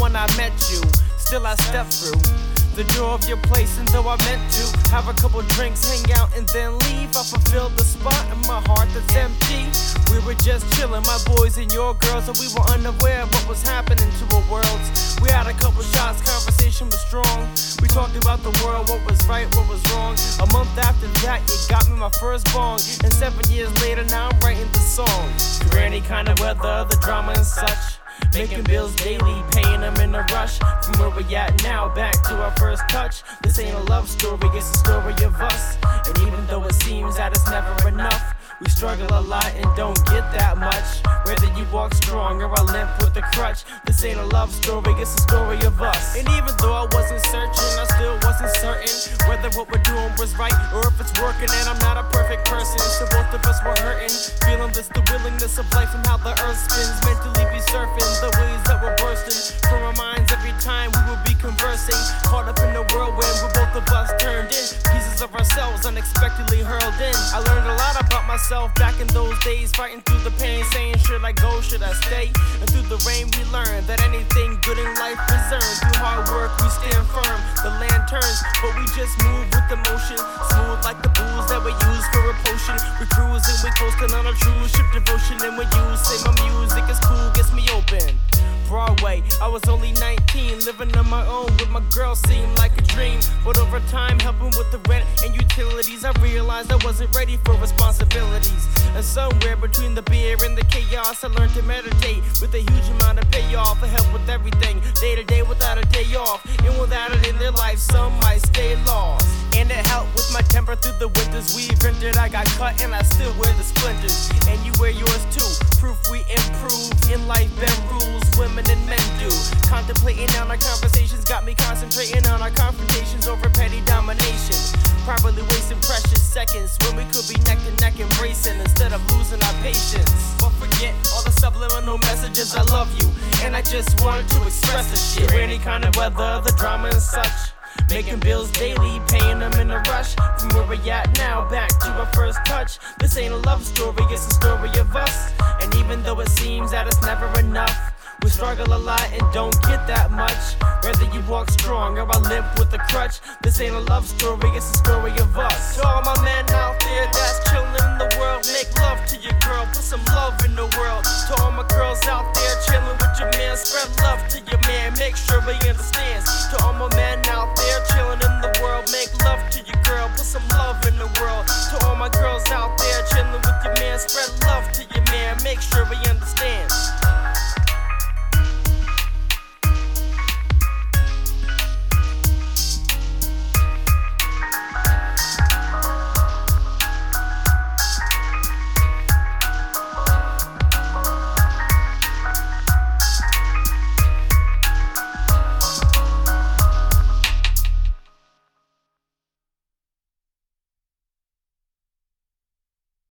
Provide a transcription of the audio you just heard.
when I met you. Still, I stepped through the door of your place, and though I meant to have a couple drinks, hang out, and then leave, I fulfilled the spot in my heart that's empty. We were just chilling, my boys and your girls, and we were unaware of what was happening to our worlds. We had a couple shots, conversation was strong. We talked about the world, what was right, what was wrong. A month after that, you got me my first bong, and seven years later, now I'm writing the song. For any kind of weather, the drama and such. Making bills daily, paying them in a rush. From where we at now, back to our first touch. This ain't a love story, it's a story of us. Struggle a lot and don't get that much. Whether you walk strong or I limp with a crutch, this ain't a love story, it's a story of us. And even though I wasn't searching, I still wasn't certain whether what we're doing was right or if it's working. And I'm not a perfect person, so both of us were hurting. Feeling this, the willingness of life and how the earth spins. Mentally be surfing the ways that we're bursting from our minds every time we will be conversing. Caught up in the whirlwind ourselves unexpectedly hurled in. I learned a lot about myself back in those days, fighting through the pain, saying, Should I go, should I stay? And through the rain, we learned that anything good in life is earned. Through hard work, we stand firm. The land turns, but we just move with the motion. Smooth like the booze that we use for a potion. We cruising, we coasting on a true ship devotion. And when you say my music is cool, gets me open. Broadway. I was only 19, living on my own with my girl seemed like a dream. But over time, helping with the rent and utilities, I realized I wasn't ready for responsibilities. And somewhere between the beer and the chaos, I learned to meditate with a huge amount of payoff for help with everything, day to day without a day off. And without it in their life, some might stay lost. And it helped with my temper through the winters. We rented, I got cut, and I still wear the splinters. And you wear yours too. Proof we improve in life, bend rules, women and men do. Contemplating on our conversations got me concentrating on our confrontations over petty domination. Probably wasting precious seconds when we could be neck to neck embracing instead of losing our patience. But forget all the subliminal messages. I love you, and I just wanted to express the shit. Any kind of weather, the drama and such. Making bills daily, paying them in a rush. From where we at now, back to our first touch. This ain't a love story, it's a story of us. And even though it seems that it's never enough, we struggle a lot and don't get that much. Whether you walk strong or I limp with a crutch. This ain't a love story, it's a story of us. To all my men out there that's chilling in the world, make love to your girl, put some love in the world. To all my girls out there chilling with your man, spread love to your man, make sure he understands. To all my men out there chilling in the world, make love to your girl, put some love in the world. To all my girls out there chilling with your man, spread love to your man, make sure he